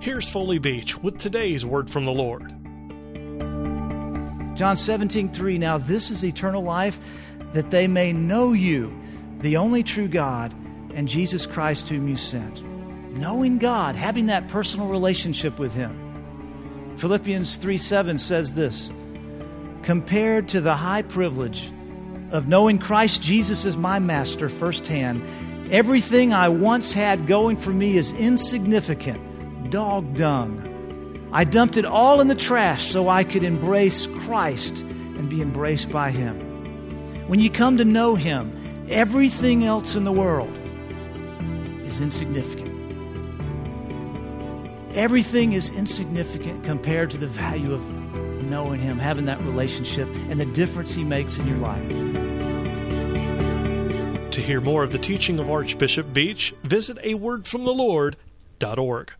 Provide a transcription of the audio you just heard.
Here's Foley Beach with today's word from the Lord. John 17, 3. Now this is eternal life, that they may know you, the only true God, and Jesus Christ whom you sent. Knowing God, having that personal relationship with Him. Philippians 3 7 says this Compared to the high privilege of knowing Christ Jesus as my master firsthand, everything I once had going for me is insignificant, dog dung. I dumped it all in the trash so I could embrace Christ and be embraced by Him. When you come to know Him, everything else in the world is insignificant. Everything is insignificant compared to the value of knowing Him, having that relationship, and the difference He makes in your life. To hear more of the teaching of Archbishop Beach, visit a wordfromthelord.org.